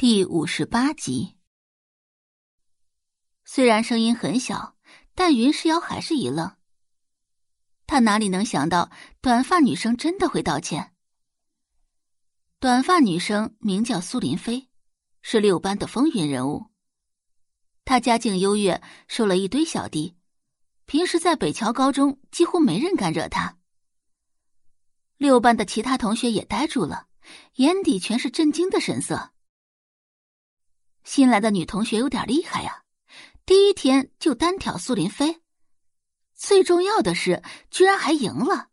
第五十八集。虽然声音很小，但云诗瑶还是一愣。他哪里能想到短发女生真的会道歉？短发女生名叫苏林飞，是六班的风云人物。她家境优越，收了一堆小弟，平时在北桥高中几乎没人敢惹她。六班的其他同学也呆住了，眼底全是震惊的神色。新来的女同学有点厉害呀，第一天就单挑苏林飞，最重要的是居然还赢了。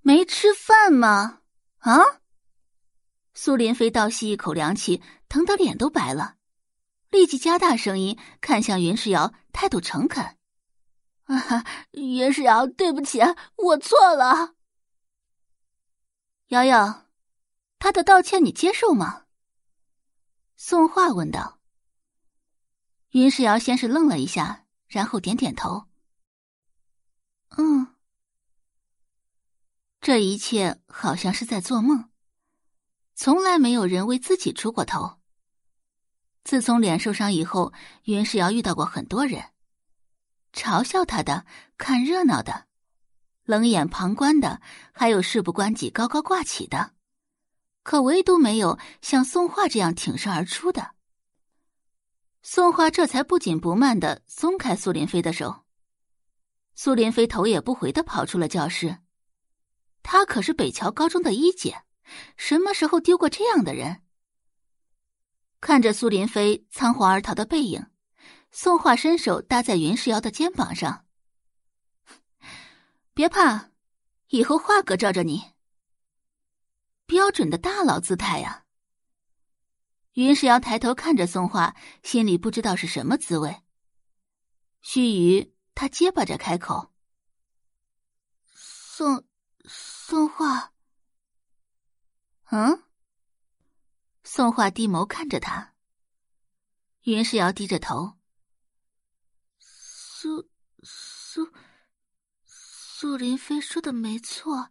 没吃饭吗？啊！苏林飞倒吸一口凉气，疼得脸都白了，立即加大声音看向云世瑶，态度诚恳：“啊，云世瑶，对不起，我错了。”瑶瑶，他的道歉你接受吗？宋画问道。云世瑶先是愣了一下，然后点点头。嗯，这一切好像是在做梦。从来没有人为自己出过头。自从脸受伤以后，云世瑶遇到过很多人，嘲笑他的、看热闹的、冷眼旁观的，还有事不关己高高挂起的。可唯独没有像宋画这样挺身而出的。宋画这才不紧不慢的松开苏林飞的手。苏林飞头也不回的跑出了教室。他可是北桥高中的一姐，什么时候丢过这样的人？看着苏林飞仓皇而逃的背影，宋画伸手搭在云世瑶的肩膀上：“ 别怕，以后画哥罩着你。”标准的大佬姿态呀！云石瑶抬头看着宋画，心里不知道是什么滋味。须臾，他结巴着开口：“宋宋画。”嗯。宋画低眸看着他。云石瑶低着头：“苏苏苏林飞说的没错，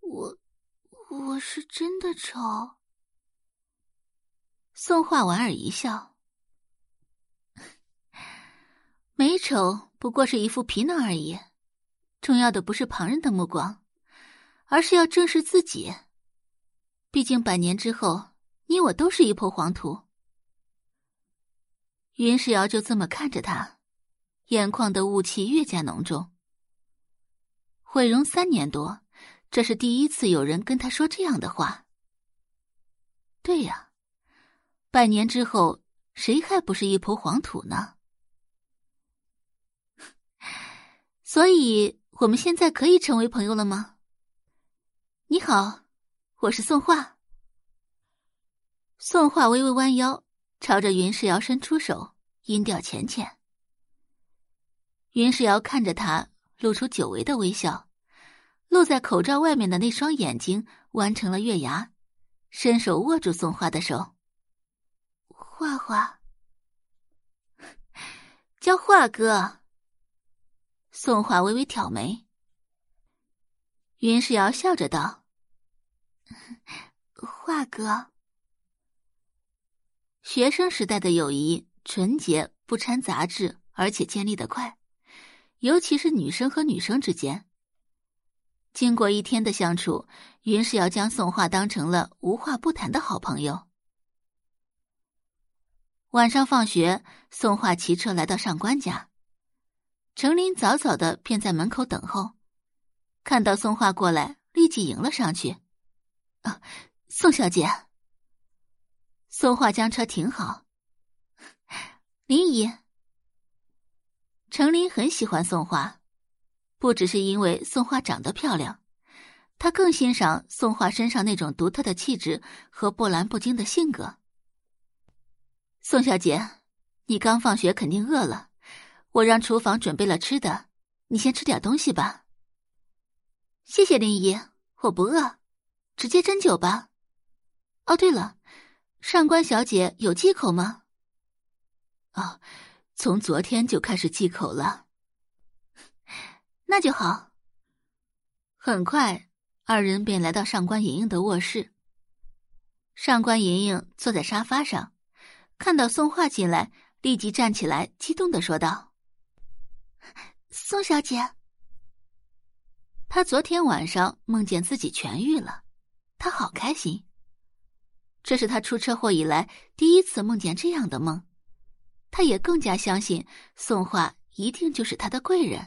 我。”是真的丑。宋画莞尔一笑，美丑不过是一副皮囊而已，重要的不是旁人的目光，而是要正视自己。毕竟百年之后，你我都是一抔黄土。云世瑶就这么看着他，眼眶的雾气越加浓重。毁容三年多。这是第一次有人跟他说这样的话。对呀，百年之后，谁还不是一抔黄土呢？所以，我们现在可以成为朋友了吗？你好，我是宋画。宋画微微弯腰，朝着云世瑶伸出手，音调浅浅。云世瑶看着他，露出久违的微笑。露在口罩外面的那双眼睛弯成了月牙，伸手握住宋画的手。画画，叫画哥。宋画微微挑眉。云世瑶笑着道：“画哥。”学生时代的友谊纯洁，不掺杂质，而且建立的快，尤其是女生和女生之间。经过一天的相处，云是要将宋画当成了无话不谈的好朋友。晚上放学，宋画骑车来到上官家，程林早早的便在门口等候，看到宋画过来，立即迎了上去。啊，宋小姐。宋画将车停好，林姨。程林很喜欢宋画。不只是因为宋画长得漂亮，他更欣赏宋画身上那种独特的气质和波澜不惊的性格。宋小姐，你刚放学肯定饿了，我让厨房准备了吃的，你先吃点东西吧。谢谢林姨，我不饿，直接斟酒吧。哦，对了，上官小姐有忌口吗？哦，从昨天就开始忌口了。那就好。很快，二人便来到上官莹莹的卧室。上官莹莹坐在沙发上，看到宋画进来，立即站起来，激动的说道：“宋小姐。”她昨天晚上梦见自己痊愈了，她好开心。这是她出车祸以来第一次梦见这样的梦，她也更加相信宋画一定就是她的贵人。